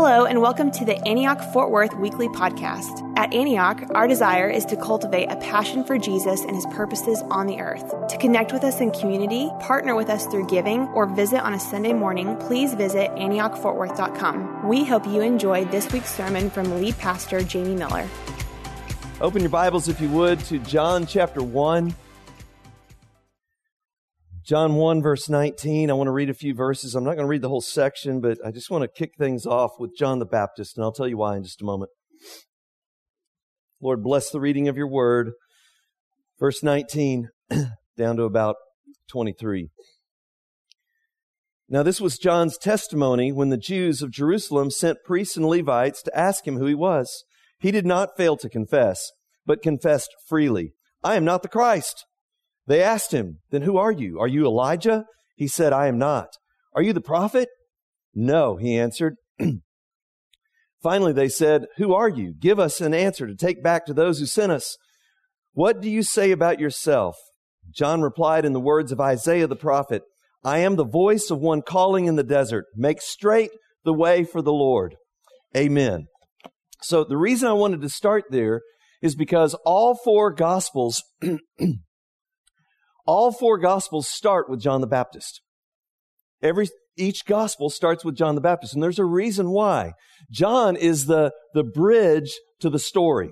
Hello, and welcome to the Antioch Fort Worth Weekly Podcast. At Antioch, our desire is to cultivate a passion for Jesus and his purposes on the earth. To connect with us in community, partner with us through giving, or visit on a Sunday morning, please visit AntiochFortWorth.com. We hope you enjoy this week's sermon from lead pastor Jamie Miller. Open your Bibles, if you would, to John chapter 1. John 1, verse 19. I want to read a few verses. I'm not going to read the whole section, but I just want to kick things off with John the Baptist, and I'll tell you why in just a moment. Lord, bless the reading of your word. Verse 19 down to about 23. Now, this was John's testimony when the Jews of Jerusalem sent priests and Levites to ask him who he was. He did not fail to confess, but confessed freely, I am not the Christ. They asked him, Then who are you? Are you Elijah? He said, I am not. Are you the prophet? No, he answered. Finally, they said, Who are you? Give us an answer to take back to those who sent us. What do you say about yourself? John replied in the words of Isaiah the prophet, I am the voice of one calling in the desert, make straight the way for the Lord. Amen. So the reason I wanted to start there is because all four gospels All four gospels start with John the Baptist. Every, each gospel starts with John the Baptist, and there's a reason why. John is the, the bridge to the story.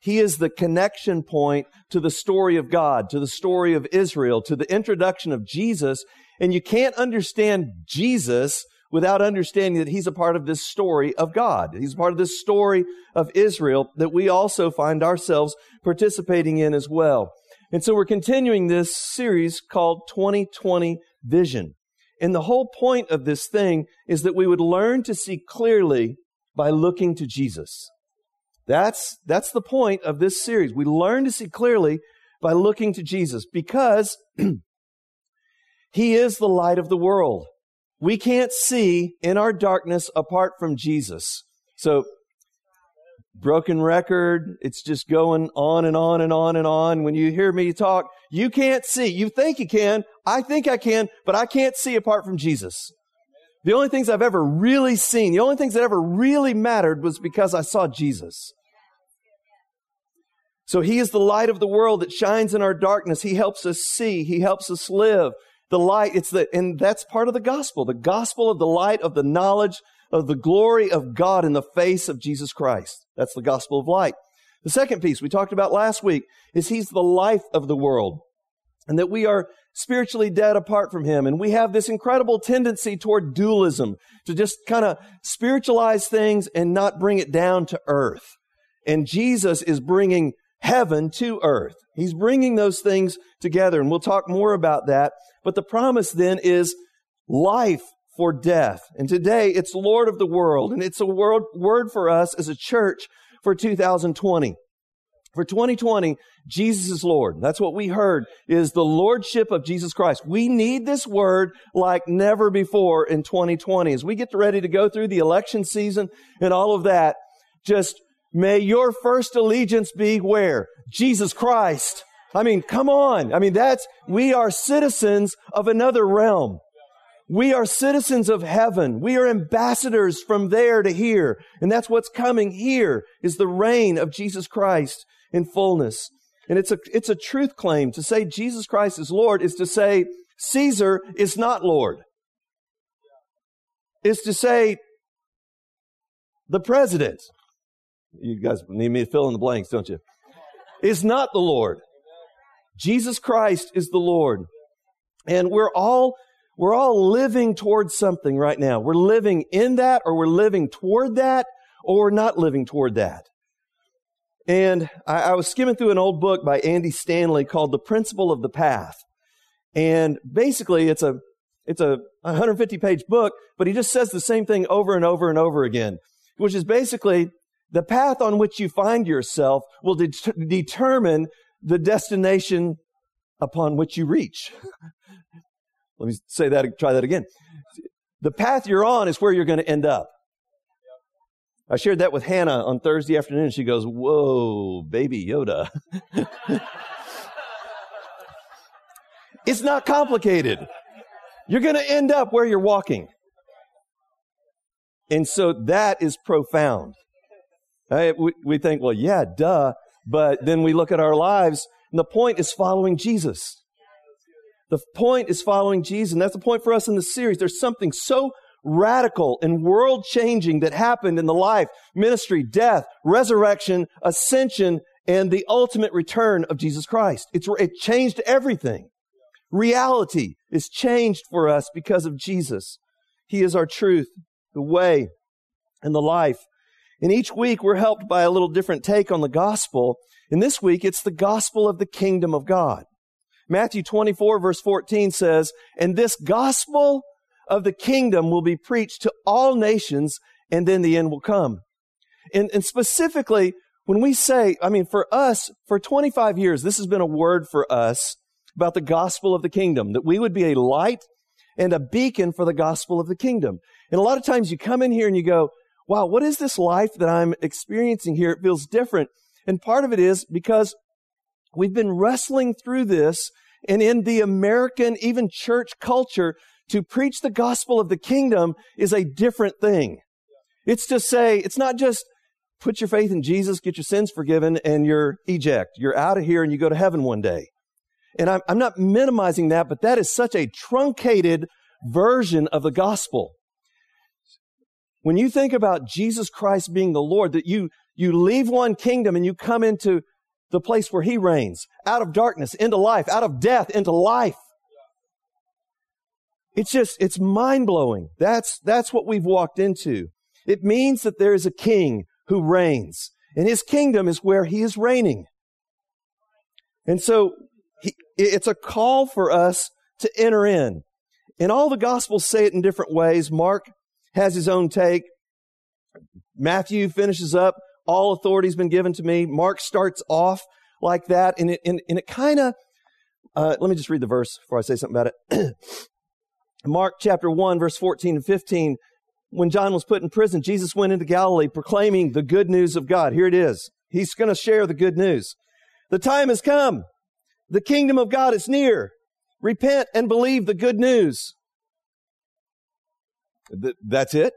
He is the connection point to the story of God, to the story of Israel, to the introduction of Jesus. And you can't understand Jesus without understanding that he's a part of this story of God. He's a part of this story of Israel that we also find ourselves participating in as well. And so we're continuing this series called 2020 Vision. And the whole point of this thing is that we would learn to see clearly by looking to Jesus. That's, that's the point of this series. We learn to see clearly by looking to Jesus because He is the light of the world. We can't see in our darkness apart from Jesus. So broken record. It's just going on and on and on and on. When you hear me talk, you can't see. You think you can. I think I can, but I can't see apart from Jesus. The only things I've ever really seen, the only things that ever really mattered was because I saw Jesus. So he is the light of the world that shines in our darkness. He helps us see. He helps us live. The light, it's the, and that's part of the gospel. The gospel of the light of the knowledge of the glory of God in the face of Jesus Christ. That's the gospel of light. The second piece we talked about last week is he's the life of the world and that we are spiritually dead apart from him. And we have this incredible tendency toward dualism to just kind of spiritualize things and not bring it down to earth. And Jesus is bringing heaven to earth. He's bringing those things together. And we'll talk more about that. But the promise then is life for death. And today it's Lord of the world. And it's a word, word for us as a church for 2020. For 2020, Jesus is Lord. That's what we heard is the Lordship of Jesus Christ. We need this word like never before in 2020. As we get ready to go through the election season and all of that, just may your first allegiance be where? Jesus Christ. I mean, come on. I mean, that's, we are citizens of another realm. We are citizens of heaven. We are ambassadors from there to here. And that's what's coming here is the reign of Jesus Christ in fullness. And it's a, it's a truth claim. To say Jesus Christ is Lord is to say Caesar is not Lord. Is to say the president, you guys need me to fill in the blanks, don't you? Is not the Lord. Jesus Christ is the Lord. And we're all we're all living towards something right now. We're living in that or we're living toward that or we're not living toward that. And I, I was skimming through an old book by Andy Stanley called The Principle of the Path. And basically it's a, it's a 150 page book, but he just says the same thing over and over and over again, which is basically the path on which you find yourself will de- determine the destination upon which you reach. Let me say that, try that again. The path you're on is where you're going to end up. I shared that with Hannah on Thursday afternoon. She goes, Whoa, baby Yoda. it's not complicated. You're going to end up where you're walking. And so that is profound. We, we think, well, yeah, duh. But then we look at our lives, and the point is following Jesus. The point is following Jesus. And that's the point for us in the series. There's something so radical and world changing that happened in the life, ministry, death, resurrection, ascension, and the ultimate return of Jesus Christ. It's, it changed everything. Reality is changed for us because of Jesus. He is our truth, the way, and the life. And each week we're helped by a little different take on the gospel. And this week it's the gospel of the kingdom of God. Matthew 24 verse 14 says, And this gospel of the kingdom will be preached to all nations and then the end will come. And, and specifically, when we say, I mean, for us, for 25 years, this has been a word for us about the gospel of the kingdom, that we would be a light and a beacon for the gospel of the kingdom. And a lot of times you come in here and you go, wow, what is this life that I'm experiencing here? It feels different. And part of it is because we've been wrestling through this and in the American, even church culture, to preach the gospel of the kingdom is a different thing. It's to say, it's not just put your faith in Jesus, get your sins forgiven, and you're eject. You're out of here and you go to heaven one day. And I'm, I'm not minimizing that, but that is such a truncated version of the gospel. When you think about Jesus Christ being the Lord, that you, you leave one kingdom and you come into the place where he reigns, out of darkness into life, out of death into life. It's just, it's mind blowing. That's, that's what we've walked into. It means that there is a king who reigns and his kingdom is where he is reigning. And so he, it's a call for us to enter in. And all the gospels say it in different ways. Mark has his own take. Matthew finishes up, all authority has been given to me. Mark starts off like that, and it, and, and it kind of, uh, let me just read the verse before I say something about it. Mark chapter 1, verse 14 and 15. When John was put in prison, Jesus went into Galilee proclaiming the good news of God. Here it is. He's going to share the good news. The time has come. The kingdom of God is near. Repent and believe the good news. Th- that's it?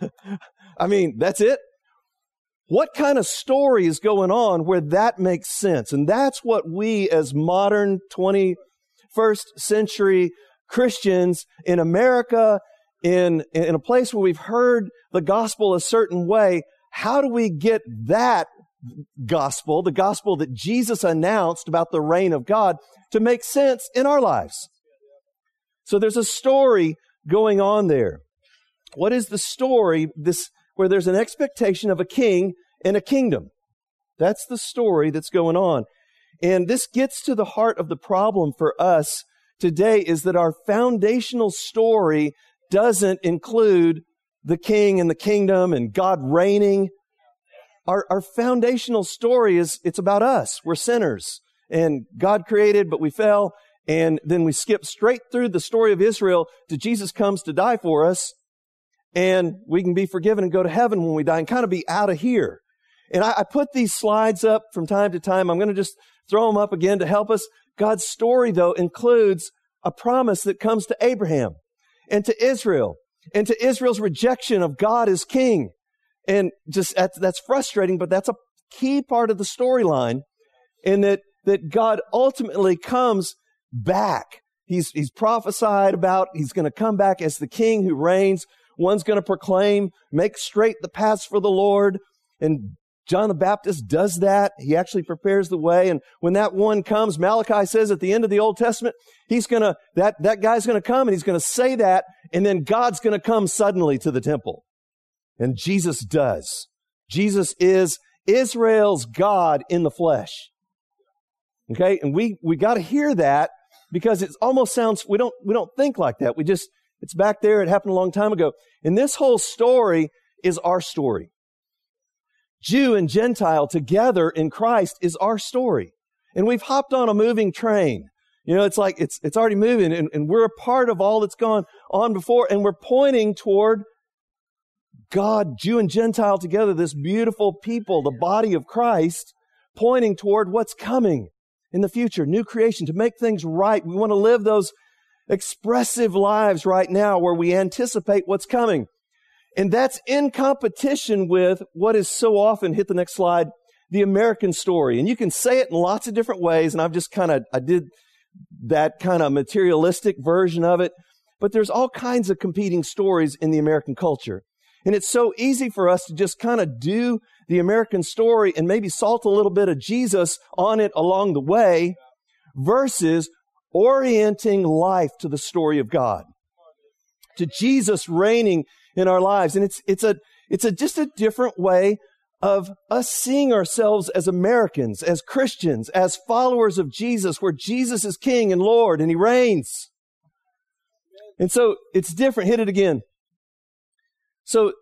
I mean, that's it? What kind of story is going on where that makes sense? And that's what we as modern 21st century Christians in America, in, in a place where we've heard the gospel a certain way, how do we get that gospel, the gospel that Jesus announced about the reign of God, to make sense in our lives? So there's a story going on there. What is the story this where there's an expectation of a king and a kingdom? That's the story that's going on. And this gets to the heart of the problem for us today is that our foundational story doesn't include the king and the kingdom and God reigning. Our, our foundational story is it's about us. We're sinners and God created, but we fell. And then we skip straight through the story of Israel to Jesus comes to die for us. And we can be forgiven and go to heaven when we die and kind of be out of here. And I, I put these slides up from time to time. I'm going to just throw them up again to help us. God's story, though, includes a promise that comes to Abraham and to Israel and to Israel's rejection of God as king. And just that's, that's frustrating, but that's a key part of the storyline in that, that God ultimately comes back. He's, he's prophesied about, he's going to come back as the king who reigns. One's going to proclaim, make straight the paths for the Lord. And John the Baptist does that. He actually prepares the way. And when that one comes, Malachi says at the end of the Old Testament, he's gonna, that, that guy's gonna come and he's gonna say that. And then God's gonna come suddenly to the temple. And Jesus does. Jesus is Israel's God in the flesh. Okay. And we, we got to hear that because it almost sounds, we don't, we don't think like that. We just, it's back there. It happened a long time ago. And this whole story is our story. Jew and Gentile together in Christ is our story. And we've hopped on a moving train. You know, it's like it's, it's already moving and, and we're a part of all that's gone on before and we're pointing toward God, Jew and Gentile together, this beautiful people, the body of Christ, pointing toward what's coming in the future, new creation, to make things right. We want to live those expressive lives right now where we anticipate what's coming. And that's in competition with what is so often, hit the next slide, the American story. And you can say it in lots of different ways. And I've just kind of, I did that kind of materialistic version of it. But there's all kinds of competing stories in the American culture. And it's so easy for us to just kind of do the American story and maybe salt a little bit of Jesus on it along the way versus orienting life to the story of God, to Jesus reigning in our lives. And it's, it's a, it's a, just a different way of us seeing ourselves as Americans, as Christians, as followers of Jesus, where Jesus is King and Lord and He reigns. And so it's different. Hit it again. So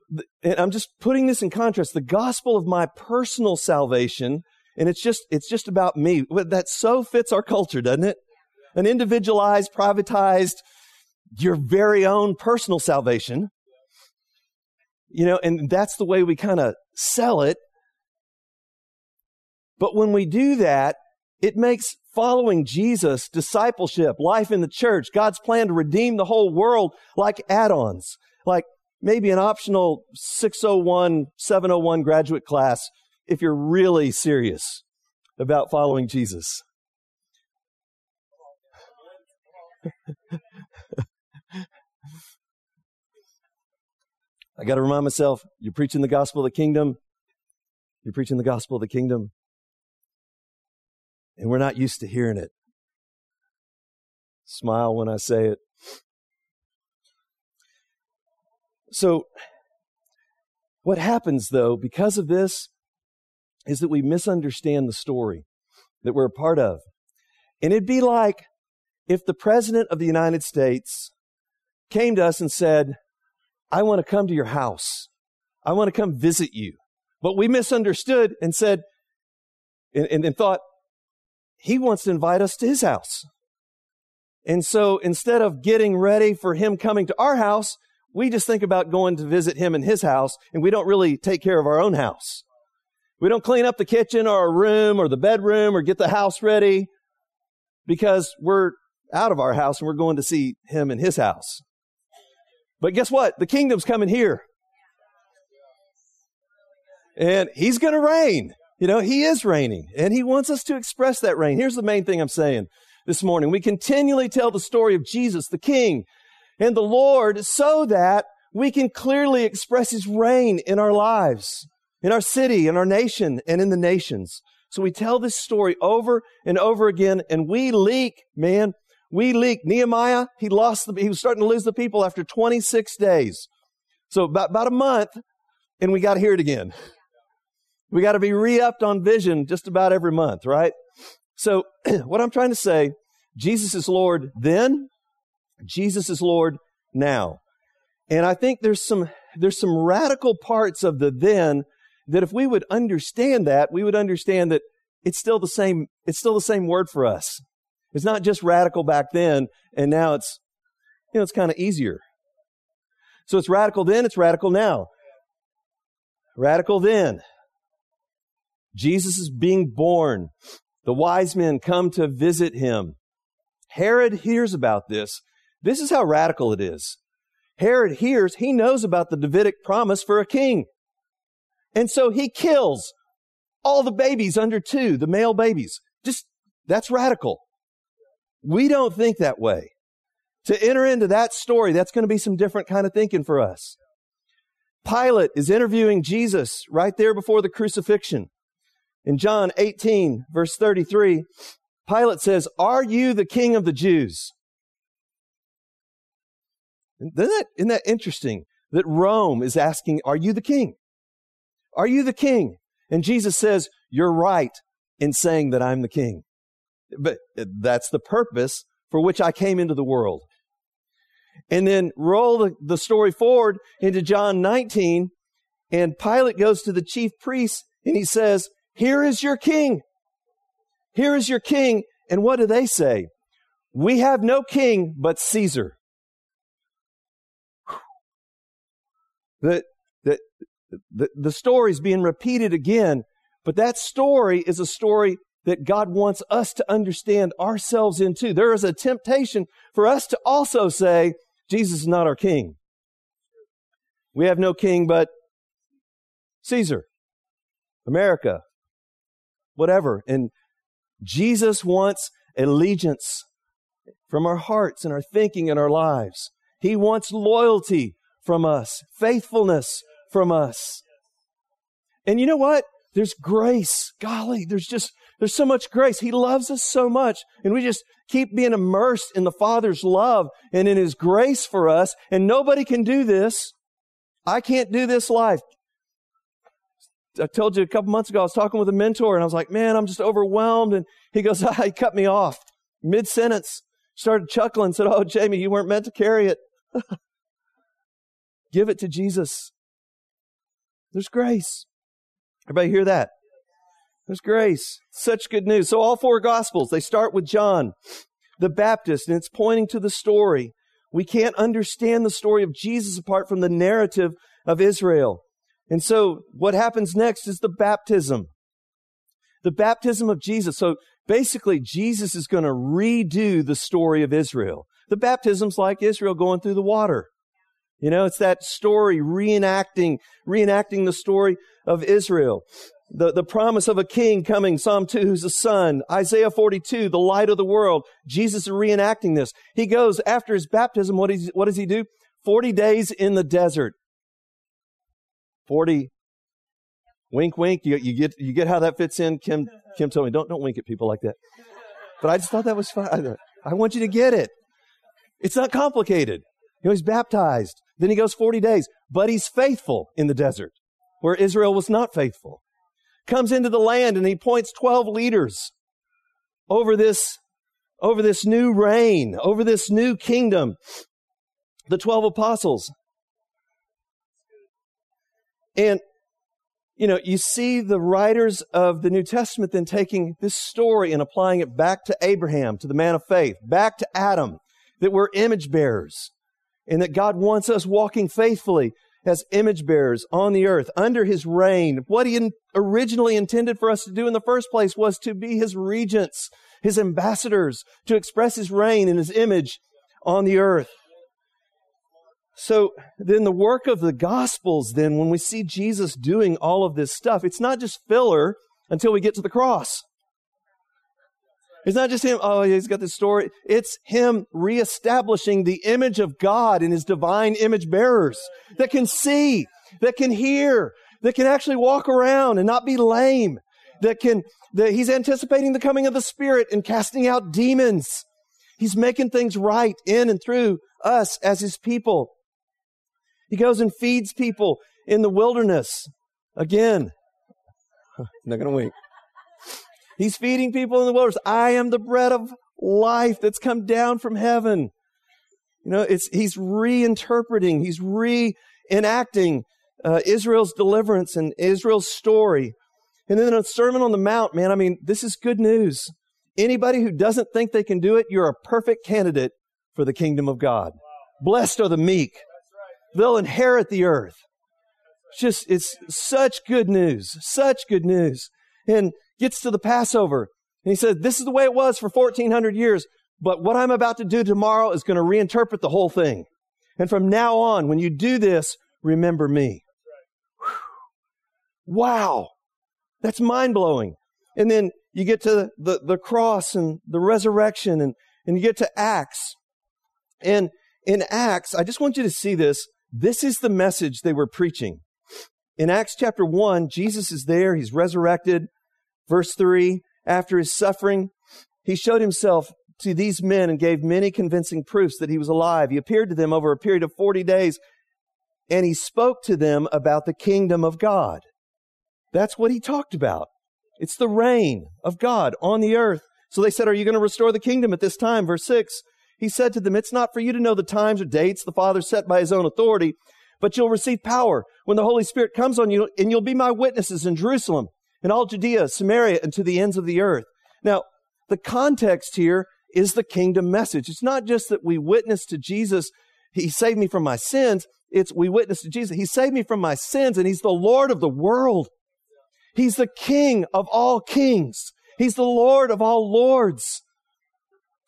I'm just putting this in contrast. The gospel of my personal salvation, and it's just, it's just about me. That so fits our culture, doesn't it? An individualized, privatized, your very own personal salvation. You know, and that's the way we kind of sell it. But when we do that, it makes following Jesus, discipleship, life in the church, God's plan to redeem the whole world like add-ons, like maybe an optional 601, 701 graduate class if you're really serious about following Jesus. I got to remind myself, you're preaching the gospel of the kingdom. You're preaching the gospel of the kingdom. And we're not used to hearing it. Smile when I say it. So, what happens though, because of this, is that we misunderstand the story that we're a part of. And it'd be like if the President of the United States came to us and said, I want to come to your house. I want to come visit you. But we misunderstood and said, and, and, and thought, he wants to invite us to his house. And so instead of getting ready for him coming to our house, we just think about going to visit him in his house and we don't really take care of our own house. We don't clean up the kitchen or our room or the bedroom or get the house ready because we're out of our house and we're going to see him in his house. But guess what? The kingdom's coming here. And he's going to reign. You know, he is reigning and he wants us to express that reign. Here's the main thing I'm saying this morning. We continually tell the story of Jesus, the King and the Lord so that we can clearly express his reign in our lives, in our city, in our nation, and in the nations. So we tell this story over and over again and we leak, man. We leak. Nehemiah, he lost the, he was starting to lose the people after 26 days. So about, about a month and we got to hear it again. We got to be re-upped on vision just about every month, right? So what I'm trying to say, Jesus is Lord then, Jesus is Lord now. And I think there's some, there's some radical parts of the then that if we would understand that, we would understand that it's still the same, it's still the same word for us. It's not just radical back then and now it's, you know, it's kind of easier. So it's radical then, it's radical now. Radical then. Jesus is being born. The wise men come to visit him. Herod hears about this. This is how radical it is. Herod hears, he knows about the Davidic promise for a king. And so he kills all the babies under two, the male babies. Just, that's radical. We don't think that way. To enter into that story, that's going to be some different kind of thinking for us. Pilate is interviewing Jesus right there before the crucifixion. In John 18, verse 33, Pilate says, Are you the king of the Jews? Isn't that, isn't that interesting that Rome is asking, Are you the king? Are you the king? And Jesus says, You're right in saying that I'm the king. But that's the purpose for which I came into the world. And then roll the, the story forward into John 19, and Pilate goes to the chief priests and he says, here is your king. Here is your king. And what do they say? We have no king but Caesar. The, the, the, the story is being repeated again, but that story is a story that God wants us to understand ourselves into. There is a temptation for us to also say, Jesus is not our king. We have no king but Caesar, America, whatever. And Jesus wants allegiance from our hearts and our thinking and our lives. He wants loyalty from us, faithfulness from us. And you know what? There's grace. Golly, there's just, there's so much grace. He loves us so much. And we just keep being immersed in the Father's love and in His grace for us. And nobody can do this. I can't do this life. I told you a couple months ago, I was talking with a mentor and I was like, man, I'm just overwhelmed. And he goes, ah, he cut me off mid sentence, started chuckling, said, Oh, Jamie, you weren't meant to carry it. Give it to Jesus. There's grace. Everybody hear that? There's grace. Such good news. So all four gospels, they start with John, the Baptist, and it's pointing to the story. We can't understand the story of Jesus apart from the narrative of Israel. And so what happens next is the baptism. The baptism of Jesus. So basically, Jesus is going to redo the story of Israel. The baptism's like Israel going through the water. You know, it's that story reenacting, reenacting the story of Israel. The, the promise of a king coming, Psalm 2, who's a son, Isaiah 42, the light of the world. Jesus is reenacting this. He goes after his baptism, what, is, what does he do? 40 days in the desert. 40. Wink, wink. You, you get, you get how that fits in. Kim, Kim told me, don't, don't wink at people like that. But I just thought that was fun. I want you to get it. It's not complicated. You know, he's baptized. Then he goes 40 days, but he's faithful in the desert where Israel was not faithful. Comes into the land and he points 12 leaders over this, over this new reign, over this new kingdom. The 12 apostles. And, you know, you see the writers of the New Testament then taking this story and applying it back to Abraham, to the man of faith, back to Adam, that we're image bearers and that God wants us walking faithfully as image bearers on the earth under his reign. What he originally intended for us to do in the first place was to be his regents, his ambassadors, to express his reign and his image on the earth. So then the work of the gospels, then when we see Jesus doing all of this stuff, it's not just filler until we get to the cross. It's not just him, oh, he's got this story. It's him reestablishing the image of God in his divine image bearers that can see, that can hear, that can actually walk around and not be lame, that can, that he's anticipating the coming of the Spirit and casting out demons. He's making things right in and through us as his people. He goes and feeds people in the wilderness. Again, not going to wink. He's feeding people in the wilderness. I am the bread of life that's come down from heaven. You know, it's, he's reinterpreting, he's reenacting uh, Israel's deliverance and Israel's story. And then a Sermon on the Mount, man, I mean, this is good news. Anybody who doesn't think they can do it, you're a perfect candidate for the kingdom of God. Blessed are the meek. They'll inherit the earth. It's just, it's such good news, such good news. And gets to the Passover and he says, this is the way it was for 1400 years, but what I'm about to do tomorrow is going to reinterpret the whole thing. And from now on, when you do this, remember me. Wow. That's mind blowing. And then you get to the, the cross and the resurrection and, and you get to Acts. And in Acts, I just want you to see this. This is the message they were preaching. In Acts chapter 1, Jesus is there. He's resurrected. Verse 3 After his suffering, he showed himself to these men and gave many convincing proofs that he was alive. He appeared to them over a period of 40 days and he spoke to them about the kingdom of God. That's what he talked about. It's the reign of God on the earth. So they said, Are you going to restore the kingdom at this time? Verse 6. He said to them, It's not for you to know the times or dates the Father set by his own authority, but you'll receive power when the Holy Spirit comes on you, and you'll be my witnesses in Jerusalem and all Judea, Samaria, and to the ends of the earth. Now, the context here is the kingdom message. It's not just that we witness to Jesus, He saved me from my sins. It's we witness to Jesus. He saved me from my sins, and He's the Lord of the world. He's the King of all kings. He's the Lord of all lords.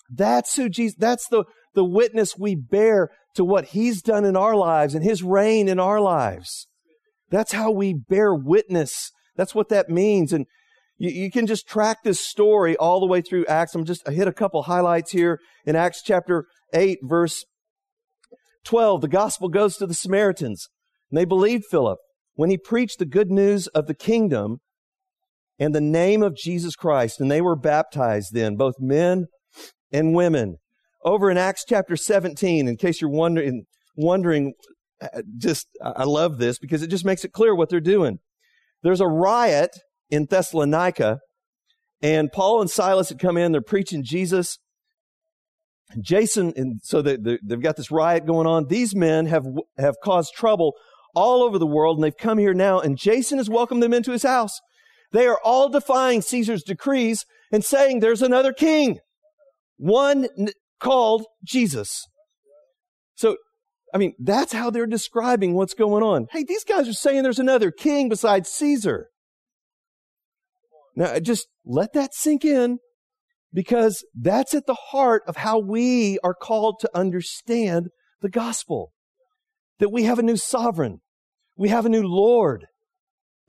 That's who Jesus, that's the, the witness we bear to what He's done in our lives and His reign in our lives. That's how we bear witness. That's what that means. And you, you, can just track this story all the way through Acts. I'm just, I hit a couple highlights here in Acts chapter 8, verse 12. The gospel goes to the Samaritans, and they believed Philip when he preached the good news of the kingdom and the name of Jesus Christ, and they were baptized then, both men and women. Over in Acts chapter 17, in case you're wondering, wondering, uh, just, I love this because it just makes it clear what they're doing. There's a riot in Thessalonica, and Paul and Silas had come in, they're preaching Jesus. Jason, and so they, they've got this riot going on. These men have, have caused trouble all over the world, and they've come here now, and Jason has welcomed them into his house. They are all defying Caesar's decrees and saying there's another king, one called Jesus. So, I mean, that's how they're describing what's going on. Hey, these guys are saying there's another king besides Caesar. Now, just let that sink in because that's at the heart of how we are called to understand the gospel. That we have a new sovereign. We have a new Lord.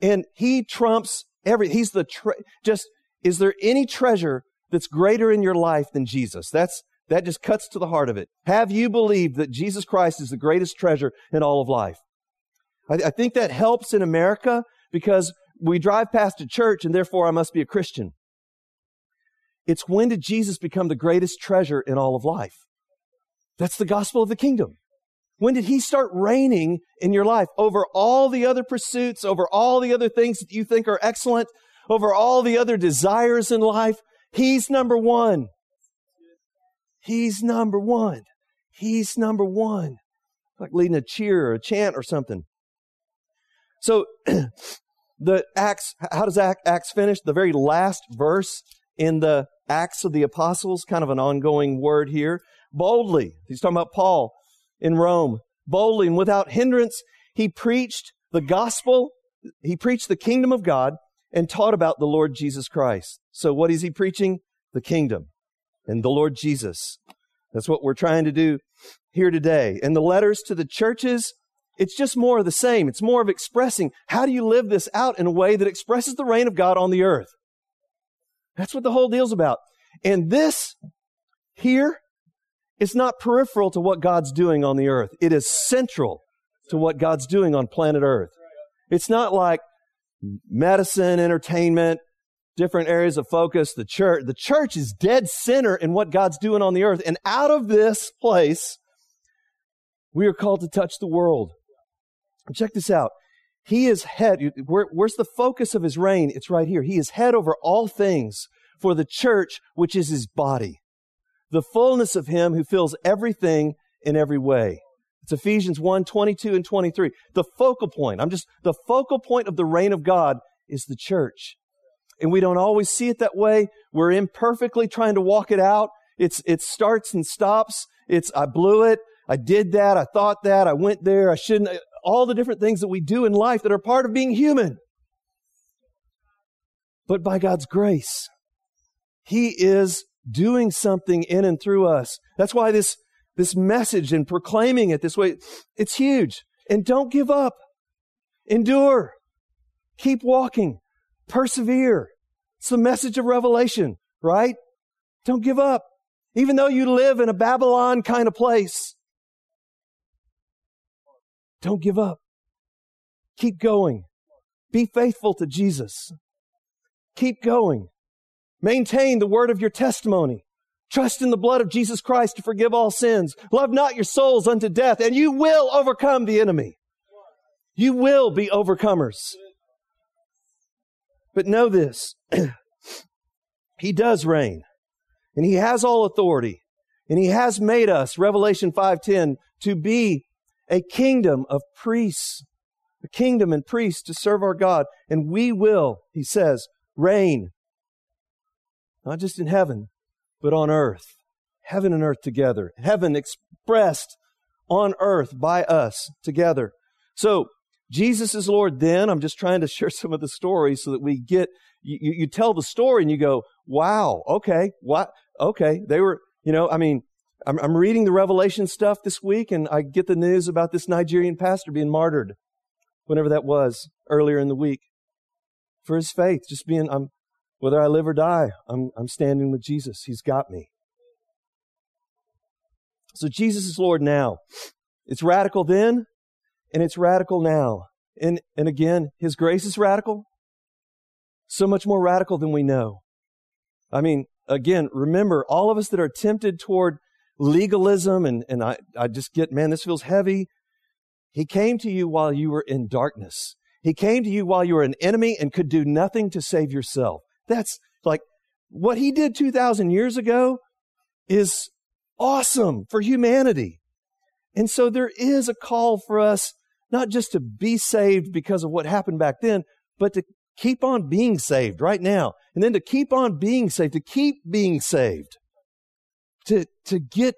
And He trumps every, He's the, tre- just, is there any treasure that's greater in your life than Jesus? That's, that just cuts to the heart of it. Have you believed that Jesus Christ is the greatest treasure in all of life? I, I think that helps in America because we drive past a church and therefore I must be a Christian. It's when did Jesus become the greatest treasure in all of life? That's the gospel of the kingdom. When did he start reigning in your life over all the other pursuits, over all the other things that you think are excellent, over all the other desires in life? He's number one. He's number one. He's number one. Like leading a cheer or a chant or something. So the Acts, how does Acts finish? The very last verse in the Acts of the Apostles, kind of an ongoing word here. Boldly, he's talking about Paul in Rome. Boldly and without hindrance, he preached the gospel, he preached the kingdom of God and taught about the Lord Jesus Christ. So what is he preaching? The kingdom and the Lord Jesus. That's what we're trying to do here today. And the letters to the churches it's just more of the same. It's more of expressing how do you live this out in a way that expresses the reign of God on the earth. That's what the whole deal's about. And this here is not peripheral to what God's doing on the earth. It is central to what God's doing on planet earth. It's not like medicine, entertainment, different areas of focus, the church. The church is dead center in what God's doing on the earth. And out of this place, we are called to touch the world. Check this out. He is head. Where, where's the focus of his reign? It's right here. He is head over all things for the church, which is his body. The fullness of him who fills everything in every way. It's Ephesians 1, 22 and 23. The focal point. I'm just, the focal point of the reign of God is the church. And we don't always see it that way. We're imperfectly trying to walk it out. It's, it starts and stops. It's, I blew it. I did that. I thought that. I went there. I shouldn't all the different things that we do in life that are part of being human. But by God's grace, He is doing something in and through us. That's why this, this message and proclaiming it this way, it's huge. And don't give up. Endure. Keep walking. Persevere. It's the message of Revelation, right? Don't give up. Even though you live in a Babylon kind of place, don't give up. Keep going. Be faithful to Jesus. Keep going. Maintain the word of your testimony. Trust in the blood of Jesus Christ to forgive all sins. Love not your souls unto death, and you will overcome the enemy. You will be overcomers. But know this He does reign, and He has all authority, and He has made us, Revelation 5:10, to be a kingdom of priests, a kingdom and priests to serve our God. And we will, he says, reign, not just in heaven, but on earth. Heaven and earth together. Heaven expressed on earth by us together. So, Jesus is Lord then. I'm just trying to share some of the stories so that we get, you, you, tell the story and you go, wow, okay, what? Okay, they were, you know, I mean, I'm, I'm reading the Revelation stuff this week, and I get the news about this Nigerian pastor being martyred, whenever that was, earlier in the week, for his faith. Just being, I'm, whether I live or die, I'm, I'm standing with Jesus. He's got me. So Jesus is Lord now. It's radical then, and it's radical now. And, and again, His grace is radical. So much more radical than we know. I mean, again, remember, all of us that are tempted toward legalism, and, and I, I just get, man, this feels heavy. He came to you while you were in darkness. He came to you while you were an enemy and could do nothing to save yourself. That's like what he did 2,000 years ago is awesome for humanity. And so there is a call for us not just to be saved because of what happened back then, but to keep on being saved right now. And then to keep on being saved, to keep being saved to, to get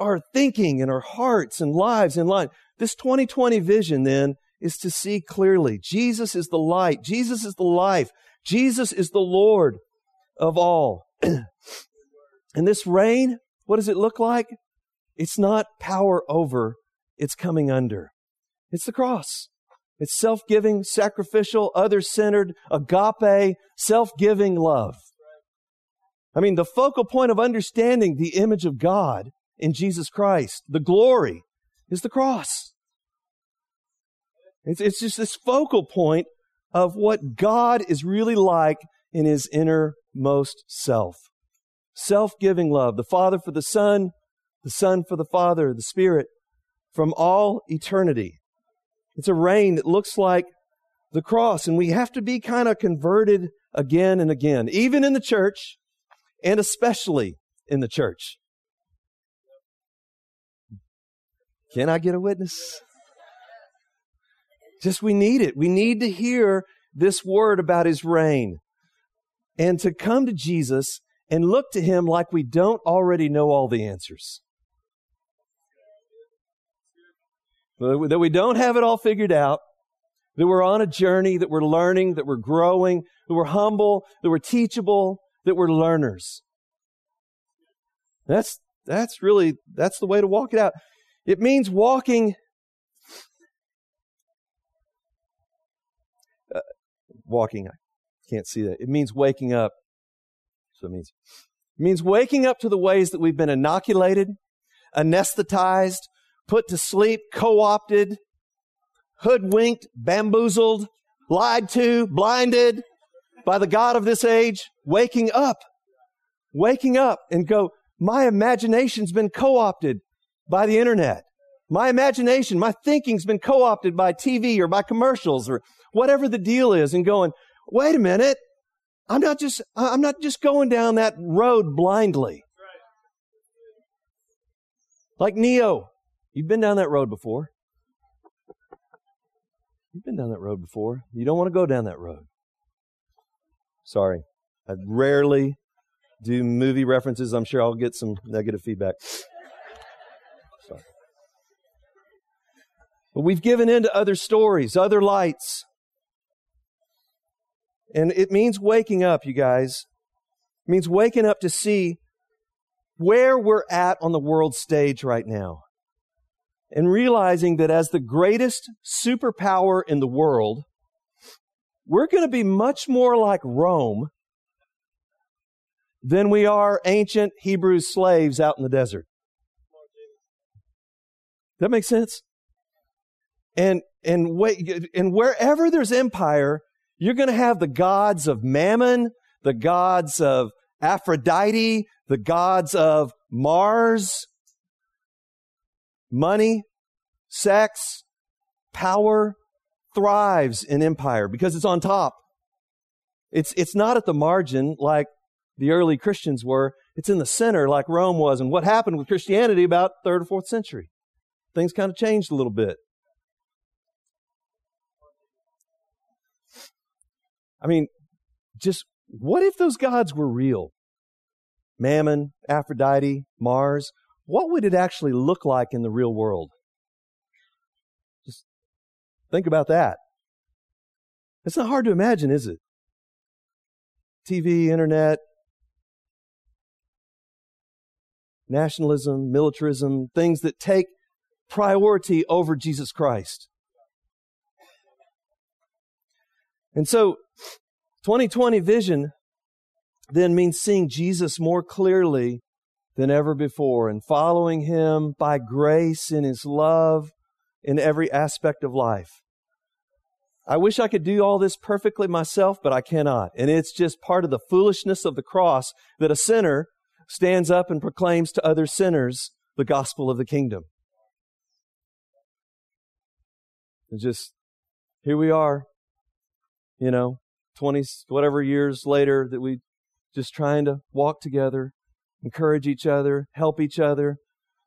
our thinking and our hearts and lives in line. This 2020 vision then is to see clearly. Jesus is the light. Jesus is the life. Jesus is the Lord of all. and this reign, what does it look like? It's not power over, it's coming under. It's the cross. It's self giving, sacrificial, other centered, agape, self giving love. I mean, the focal point of understanding the image of God in Jesus Christ, the glory, is the cross. It's, it's just this focal point of what God is really like in his innermost self. Self giving love, the Father for the Son, the Son for the Father, the Spirit, from all eternity. It's a reign that looks like the cross, and we have to be kind of converted again and again, even in the church and especially in the church. Can I get a witness? Just we need it. We need to hear this word about his reign and to come to Jesus and look to him like we don't already know all the answers. That we don't have it all figured out, that we're on a journey, that we're learning, that we're growing, that we're humble, that we're teachable, that we're learners. That's, that's really, that's the way to walk it out. It means walking, uh, walking, I can't see that. It means waking up. So it means, it means waking up to the ways that we've been inoculated, anesthetized, put to sleep, co-opted, hoodwinked, bamboozled, lied to, blinded, by the God of this age, waking up, waking up and go, my imagination's been co-opted by the internet. My imagination, my thinking's been co-opted by TV or by commercials or whatever the deal is and going, wait a minute. I'm not just, I'm not just going down that road blindly. Like Neo. You've been down that road before. You've been down that road before. You don't want to go down that road. Sorry. I rarely do movie references. I'm sure I'll get some negative feedback. Sorry. But we've given in to other stories, other lights. And it means waking up, you guys. It means waking up to see where we're at on the world stage right now. And realizing that as the greatest superpower in the world, we're going to be much more like Rome than we are ancient Hebrew slaves out in the desert. That makes sense? And, and, wait, and wherever there's empire, you're going to have the gods of Mammon, the gods of Aphrodite, the gods of Mars, money, sex, power, thrives in empire because it's on top. It's, it's not at the margin like the early Christians were. It's in the center like Rome was. And what happened with Christianity about third or fourth century? Things kind of changed a little bit. I mean, just what if those gods were real? Mammon, Aphrodite, Mars. What would it actually look like in the real world? Just Think about that. It's not hard to imagine, is it? TV, internet, nationalism, militarism, things that take priority over Jesus Christ. And so 2020 vision then means seeing Jesus more clearly than ever before and following him by grace in his love in every aspect of life. I wish I could do all this perfectly myself, but I cannot. And it's just part of the foolishness of the cross that a sinner stands up and proclaims to other sinners the gospel of the kingdom. And just here we are, you know, 20 whatever years later that we just trying to walk together, encourage each other, help each other,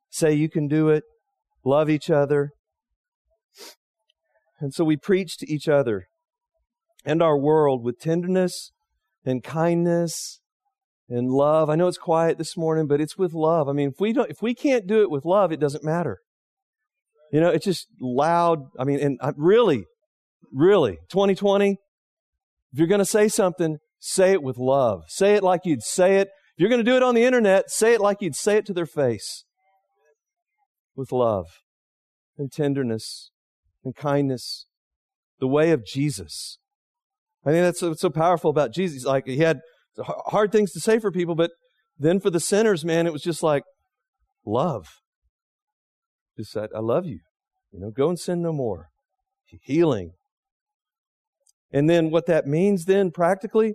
say you can do it, love each other. And so we preach to each other and our world with tenderness and kindness and love. I know it's quiet this morning, but it's with love. I mean, if we don't, if we can't do it with love, it doesn't matter. You know, it's just loud. I mean, and I, really, really, 2020, if you're going to say something, say it with love. Say it like you'd say it. If you're going to do it on the internet, say it like you'd say it to their face. With love and tenderness and kindness. The way of Jesus. I think that's what's so powerful about Jesus. Like he had hard things to say for people, but then for the sinners, man, it was just like love. Just said, I love you. You know, go and sin no more. Healing. And then what that means then practically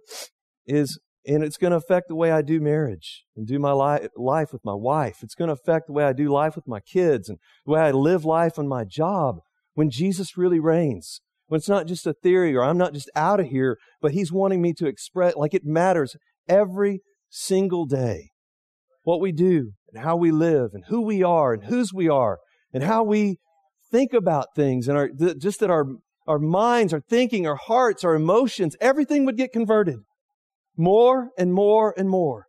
is, and it's going to affect the way I do marriage and do my li- life with my wife. It's going to affect the way I do life with my kids and the way I live life on my job when Jesus really reigns when it's not just a theory or I'm not just out of here, but He's wanting me to express, like it matters every single day. What we do and how we live and who we are and whose we are and how we think about things and our, just that our, our minds, our thinking, our hearts, our emotions, everything would get converted more and more and more.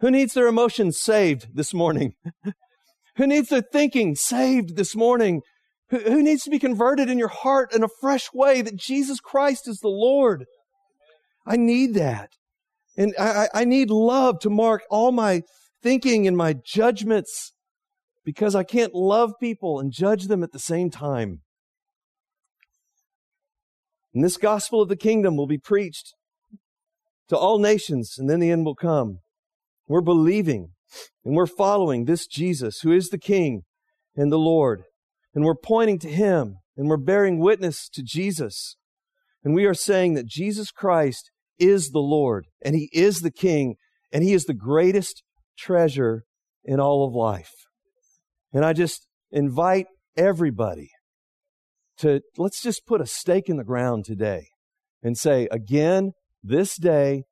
Who needs their emotions saved this morning? Who needs their thinking saved this morning? Who needs to be converted in your heart in a fresh way that Jesus Christ is the Lord? I need that. And I, I need love to mark all my thinking and my judgments because I can't love people and judge them at the same time. And this gospel of the kingdom will be preached to all nations, and then the end will come. We're believing and we're following this Jesus who is the King and the Lord and we're pointing to Him and we're bearing witness to Jesus. And we are saying that Jesus Christ is the Lord and He is the King and He is the greatest treasure in all of life. And I just invite everybody to let's just put a stake in the ground today and say, again, this day,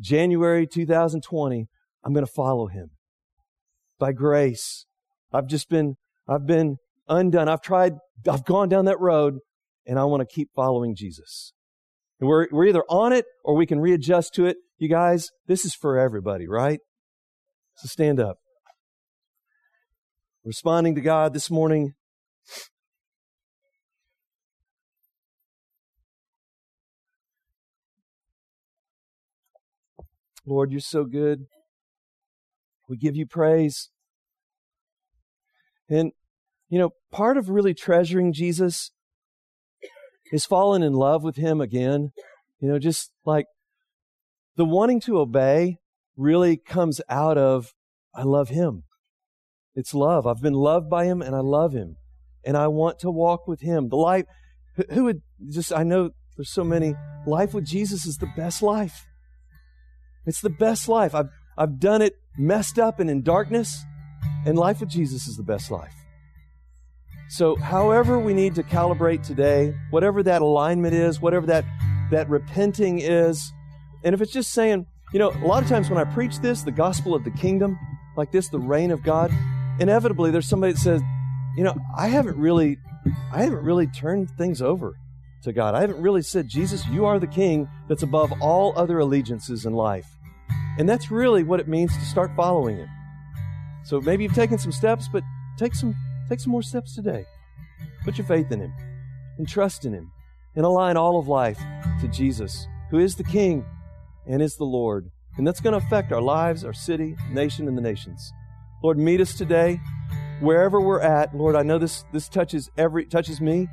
January 2020, I'm going to follow Him by grace. I've just been, I've been undone. I've tried, I've gone down that road and I want to keep following Jesus. And we're, we're either on it or we can readjust to it. You guys, this is for everybody, right? So stand up. Responding to God this morning. Lord, you're so good. We give you praise. And you know, part of really treasuring Jesus is falling in love with him again. You know, just like the wanting to obey really comes out of, I love him. It's love. I've been loved by him and I love him. And I want to walk with him. The life, who would just, I know there's so many, life with Jesus is the best life. It's the best life. I've, I've done it messed up and in darkness, and life with Jesus is the best life. So, however we need to calibrate today, whatever that alignment is, whatever that, that repenting is, and if it's just saying, you know, a lot of times when I preach this, the gospel of the kingdom, like this, the reign of God, inevitably there's somebody that says, you know, I haven't really, I haven't really turned things over to God. I haven't really said, Jesus, you are the king that's above all other allegiances in life. And that's really what it means to start following Him. So maybe you've taken some steps, but take some Take some more steps today. Put your faith in Him and trust in Him and align all of life to Jesus, who is the King and is the Lord. And that's going to affect our lives, our city, nation, and the nations. Lord, meet us today wherever we're at. Lord, I know this, this touches every, touches me.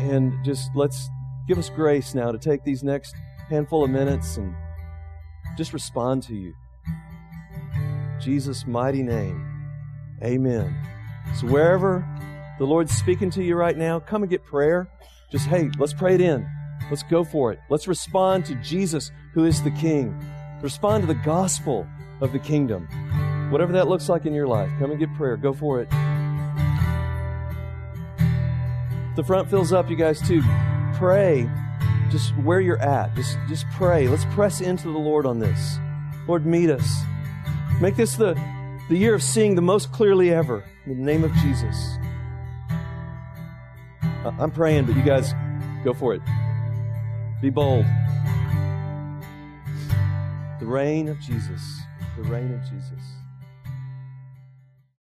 And just let's give us grace now to take these next handful of minutes and just respond to you. Jesus' mighty name. Amen. So wherever the Lord's speaking to you right now, come and get prayer. Just, hey, let's pray it in. Let's go for it. Let's respond to Jesus, who is the King. Respond to the gospel of the kingdom. Whatever that looks like in your life, come and get prayer. Go for it. The front fills up, you guys, too. Pray just where you're at. Just, just pray. Let's press into the Lord on this. Lord, meet us. Make this the, the year of seeing the most clearly ever. In the name of Jesus. I'm praying, but you guys go for it. Be bold. The reign of Jesus. The reign of Jesus.